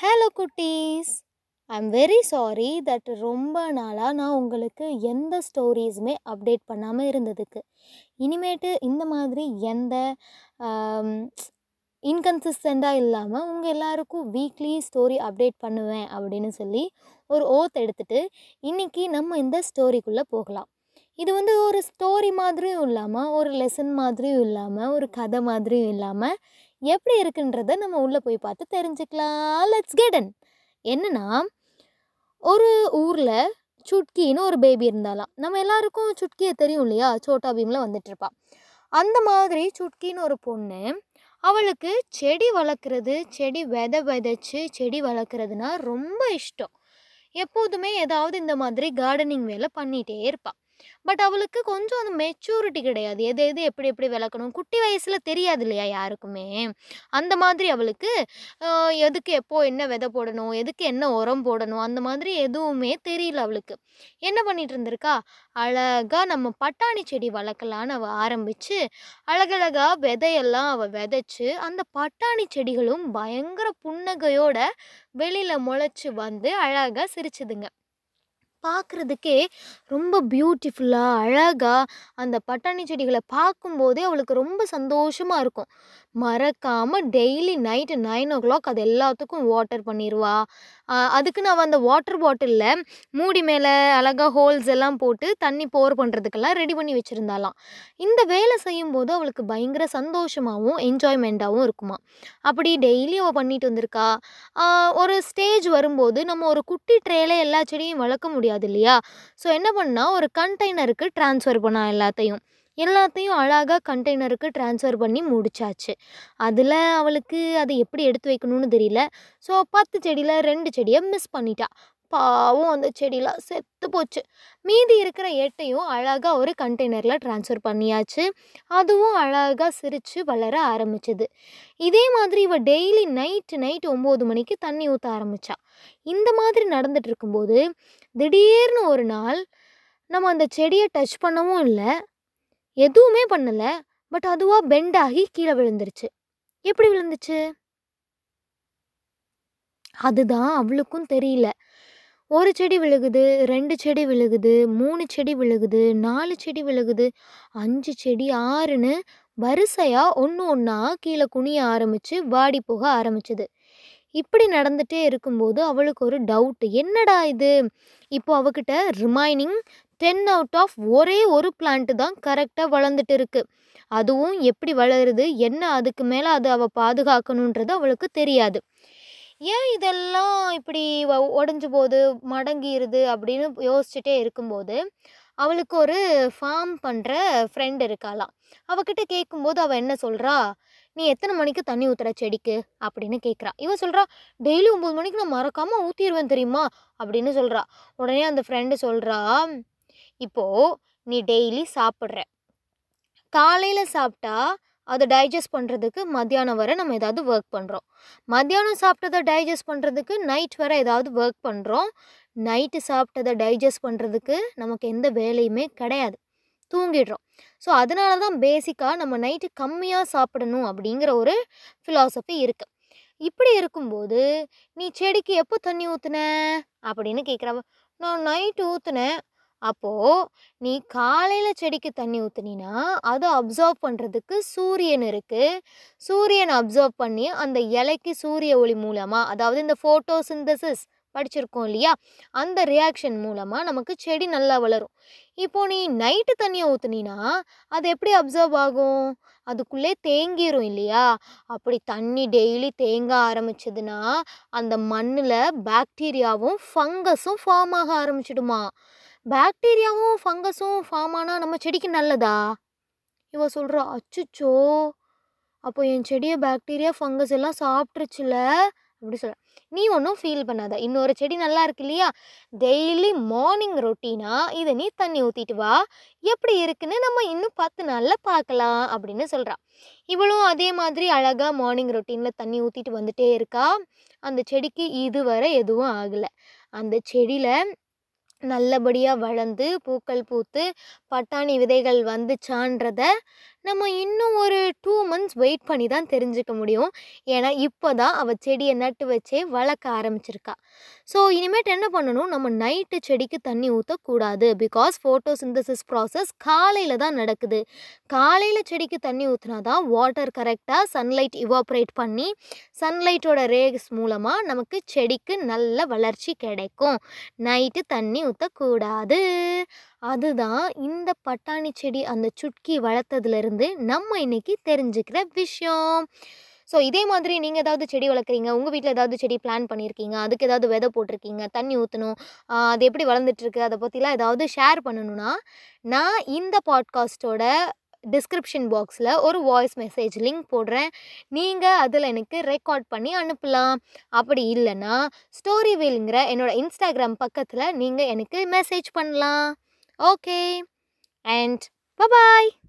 Hello குட்டீஸ். I'm very sorry that ரொம்ப நாளாக நான் உங்களுக்கு எந்த ஸ்டோரிஸுமே அப்டேட் பண்ணாமல் இருந்ததுக்கு. இனிமேட்டு இந்த மாதிரி எந்த இன்கன்சிஸ்டண்ட்டாக இல்லாமல் உங்கள் எல்லாருக்கும் வீக்லி ஸ்டோரி அப்டேட் பண்ணுவேன் அப்படின்னு சொல்லி ஒரு ஓத் எடுத்துகிட்டு இன்றைக்கி நம்ம இந்த ஸ்டோரிக்குள்ளே போகலாம். இது வந்து ஒரு ஸ்டோரி மாதிரியும் இல்லாமல் ஒரு லெசன் மாதிரியும் இல்லாமல் ஒரு கதை மாதிரியும் இல்லாமல் எப்படி இருக்குன்றத நம்ம உள்ளே போய் பார்த்து தெரிஞ்சுக்கலாம். லெட்ஸ் கெடன் என்னன்னா ஒரு ஊரில் சுட்கின்னு ஒரு பேபி இருந்தாலாம். நம்ம எல்லாருக்கும் சுட்கியை தெரியும் இல்லையா? சோட்டா பீமில் வந்துட்டு அந்த மாதிரி சுட்கின்னு ஒரு பொண்ணு அவளுக்கு செடி வளர்க்குறது செடி விதை விதைச்சி செடி வளர்க்குறதுனா ரொம்ப இஷ்டம். எப்போதுமே ஏதாவது இந்த மாதிரி கார்டனிங் வேலை பண்ணிகிட்டே இருப்பாள் பட் அவளுக்கு கொஞ்சம் அந்த மெச்சூரிட்டி கிடையாது. எது எது எப்படி எப்படி விளக்கணும்? குட்டி வயசில் தெரியாது இல்லையா யாருக்குமே? அந்த மாதிரி அவளுக்கு எதுக்கு எப்போ என்ன விதை போடணும்? எதுக்கு என்ன உரம் போடணும்? அந்த மாதிரி எதுவுமே தெரியல அவளுக்கு. என்ன பண்ணிட்டு இருந்திருக்கா? அழகாக நம்ம பட்டாணி செடி வளர்க்கலான்னு அவள் ஆரம்பிச்சு அழகழகாக விதையெல்லாம் அவள் விதைச்சு அந்த பட்டாணி செடிகளும் பயங்கர புன்னகையோட வெளியில் முளைச்சி வந்து அழகாக சிரிச்சுதுங்க. பார்க்குறதுக்கே ரொம்ப பியூட்டிஃபுல்லாக அழகாக அந்த பட்டாணி செடிகளை பார்க்கும்போதே அவளுக்கு ரொம்ப சந்தோஷமாக இருக்கும். மறக்காமல் daily night nine o'clock அது எல்லாத்துக்கும் வாட்டர் பண்ணிடுவா அதுக்குன்னு அவள் அந்த வாட்டர் பாட்டிலில் மூடி மேலே அழகாக ஹோல்ஸ் எல்லாம் போட்டு தண்ணி போர் பண்ணுறதுக்கெல்லாம் ரெடி பண்ணி வச்சுருந்தாலாம் இந்த வேலை செய்யும்போது அவளுக்கு பயங்கர சந்தோஷமாகவும் என்ஜாய்மெண்ட்டாகவும் இருக்குமா. அப்படி டெய்லி அவள் பண்ணிட்டு வந்திருக்கா. ஒரு ஸ்டேஜ் வரும்போது நம்ம ஒரு குட்டி ட்ரேல எல்லா செடியும் வளர்க்க முடியாது இல்லையா? ஸோ என்ன பண்ணால் ஒரு கண்டெய்னருக்கு ட்ரான்ஸ்ஃபர் பண்ணா எல்லாத்தையும். எல்லாத்தையும் அழகாக கண்டெய்னருக்கு ட்ரான்ஸ்ஃபர் பண்ணி முடிச்சாச்சு. அதில் அவளுக்கு அதை எப்படி எடுத்து வைக்கணும்னு தெரியல. ஸோ பத்து செடியில் ரெண்டு செடியை மிஸ் பண்ணிட்டா. பாவம் அந்த செடியெலாம் செத்து போச்சு. மீதி இருக்கிற எட்டையும் அழகாக ஒரு கண்டெய்னரில் ட்ரான்ஸ்ஃபர் பண்ணியாச்சு. அதுவும் அழகாக சிரித்து வளர ஆரம்பிச்சது. இதே மாதிரி இவள் டெய்லி நைட்டு நைட் ஒம்பது மணிக்கு தண்ணி ஊற்ற ஆரம்பிச்சா. இந்த மாதிரி நடந்துட்டு இருக்கும்போது திடீர்னு ஒரு நாள் நம்ம அந்த செடியை டச் பண்ணவும் இல்லை. எதுவுமே பண்ணலை. பட் அதுவாக பெண்ட் ஆகி கீழே விழுந்துருச்சு. எப்படி விழுந்துச்சு? அதுதான் அவளுக்கும் தெரியல. ஒரு செடி விழுகுது ரெண்டு செடி விழுகுது மூணு செடி விழுகுது நாலு செடி விழுகுது அஞ்சு செடி ஆறுன்னு வரிசையாக ஒன்று ஒன்றா கீழே குனிய ஆரம்பித்து வாடி போக ஆரம்பிச்சது. இப்படி நடந்துகிட்டே இருக்கும்போது அவளுக்கு ஒரு டவுட் என்னடா இது? இப்போ அவகிட்ட ரிமைனிங் டென் அவுட் ஆஃப் ஒரே ஒரு பிளான்ட் தான் கரெக்டாக வளர்ந்துட்டு இருக்கு. அதுவும் எப்படி வளருது? என்ன அதுக்கு மேலே அது அவள் பாதுகாக்கணுன்றது அவளுக்கு தெரியாது. ஏன் இதெல்லாம் இப்படி உடஞ்சி போகுது மடங்கிடுது அப்படின்னு யோசிச்சுட்டே இருக்கும்போது அவளுக்கு ஒரு ஃபார்ம் பண்ணுற ஃப்ரெண்ட் இருக்காளாம். அவகிட்ட கேட்கும்போது அவள் என்ன சொல்கிறா நீ எத்தனை மணிக்கு தண்ணி ஊற்றுற செடிக்கு? அப்படின்னு கேட்குறா. இவன் சொல்கிறா டெய்லி ஒம்பது மணிக்கு நான் மறக்காமல் ஊற்றிடுவேன் தெரியுமா? அப்படின்னு சொல்கிறா உடனே அந்த ஃப்ரெண்டு சொல்கிறா இப்போது நீ டெய்லி சாப்பிட்ற. காலையில் சாப்பிட்டா அதை டைஜஸ்ட் பண்ணுறதுக்கு மத்தியானம் வரை நம்ம ஏதாவது ஒர்க் பண்ணுறோம் மத்தியானம் சாப்பிட்டதை டைஜஸ்ட் பண்ணுறதுக்கு நைட் வரை ஏதாவது ஒர்க் பண்ணுறோம் நைட்டு சாப்பிட்டதை டைஜஸ்ட் பண்ணுறதுக்கு நமக்கு எந்த வேலையுமே கிடையாது. தூங்கிடுறோம். ஸோ அதனால தான் பேசிக்காக நம்ம நைட்டு கம்மியாக சாப்பிடணும் அப்படிங்கிற ஒரு ஃபிலாசபி இருக்குது இப்படி இருக்கும்போது நீ செடிக்கு எப்போ தண்ணி ஊற்றுன அப்படின்னு கேட்குறவ நான் நைட்டு ஊற்றுனேன் அப்போது நீ காலையில் செடிக்கு தண்ணி ஊற்றுனீன்னா அதை அப்சர்வ் பண்ணுறதுக்கு சூரியன் இருக்குது சூரியனை அப்சர்வ் பண்ணி அந்த இலைக்கு சூரிய ஒளி மூலமாக அதாவது இந்த ஃபோட்டோசிந்தசிஸ் படிச்சிருக்கோம் இல்லையா? அந்த ரியாக்ஷன் மூலமாக நமக்கு செடி நல்லா வளரும். இப்போ நீ நைட்டு தண்ணியை ஊற்றுனீன்னா அது எப்படி அப்சர்வ் ஆகும்? அதுக்குள்ளே தேங்கிரும் இல்லையா? அப்படி தண்ணி டெய்லி தேங்க ஆரம்பிச்சதுன்னா அந்த மண்ணில் பாக்டீரியாவும் ஃபங்கஸும் ஃபார்ம் ஆக ஆரம்பிச்சிடுமா? பாக்டீரியாவும் ஃபங்கஸும் ஃபார்ம் ஆனால் நம்ம செடிக்கு நல்லதா? இவ சொல்கிறா அச்சுச்சோ! அப்போ என் செடியை பாக்டீரியா ஃபங்கஸ் எல்லாம் சாப்பிட்ருச்சுல அப்படி சொல்ல நீ ஒன்றும் ஃபீல் பண்ணாத. இன்னொரு செடி நல்லா இருக்கு இல்லையா? டெய்லி மார்னிங் ரொட்டீனா இதை நீ தண்ணி ஊற்றிட்டு வா. எப்படி இருக்குன்னு நம்ம இன்னும் பத்து நாளில் பார்க்கலாம் அப்படின்னு சொல்கிறான் இவளும் அதே மாதிரி அழகாக மார்னிங் ரொட்டீனில் தண்ணி ஊற்றிட்டு வந்துட்டே இருக்கா. அந்த செடிக்கு இதுவரை எதுவும் ஆகலை. அந்த செடியில் நல்லபடியாக வளர்ந்து பூக்கள் பூத்து பட்டாணி விதைகள் வந்துச்சான்றத நம்ம இன்னும் ஒரு டூ மந்த்ஸ் வெயிட் பண்ணி தான் தெரிஞ்சுக்க முடியும். ஏன்னா இப்போ தான் அவள் செடியை நட்டு வச்சே வளர்க்க ஆரம்பிச்சிருக்கா. ஸோ இனிமேட்டு என்ன பண்ணணும்? நம்ம நைட்டு செடிக்கு தண்ணி ஊற்றக்கூடாது பிகாஸ் ஃபோட்டோசிந்தசிஸ் ப்ராசஸ் காலையில் தான் நடக்குது. காலையில் செடிக்கு தண்ணி ஊற்றினா தான் வாட்டர் கரெக்டாக சன்லைட் இவாப்ரேட் பண்ணி சன்லைட்டோட ரேஸ் மூலமாக நமக்கு செடிக்கு நல்ல வளர்ச்சி கிடைக்கும். நைட்டு தண்ணி ஊற்றக்கூடாது அதுதான் இந்த பட்டாணி செடி அந்த சுட்கி வளர்த்ததுலேருந்து நம்ம இன்றைக்கி தெரிஞ்சுக்கிற விஷயம். ஸோ இதே மாதிரி நீங்கள் ஏதாவது செடி வளர்க்குறீங்க உங்கள் வீட்டில் ஏதாவது செடி பிளான் பண்ணியிருக்கீங்க அதுக்கு ஏதாவது விதை போட்டிருக்கீங்க தண்ணி ஊற்றணும் அது எப்படி வளர்ந்துட்டுருக்கு அதை பற்றிலாம் ஏதாவது ஷேர் பண்ணணும்னா நான் இந்த பாட்காஸ்ட்டோட டிஸ்கிரிப்ஷன் பாக்ஸில் ஒரு வாய்ஸ் மெசேஜ் லிங்க் போடுறேன். நீங்கள் அதில் எனக்கு ரெக்கார்ட் பண்ணி அனுப்பலாம். அப்படி இல்லைன்னா ஸ்டோரி வேலுங்கிற என்னோடய இன்ஸ்டாகிராம் பக்கத்தில் நீங்கள் எனக்கு மெசேஜ் பண்ணலாம். Okay, and bye bye.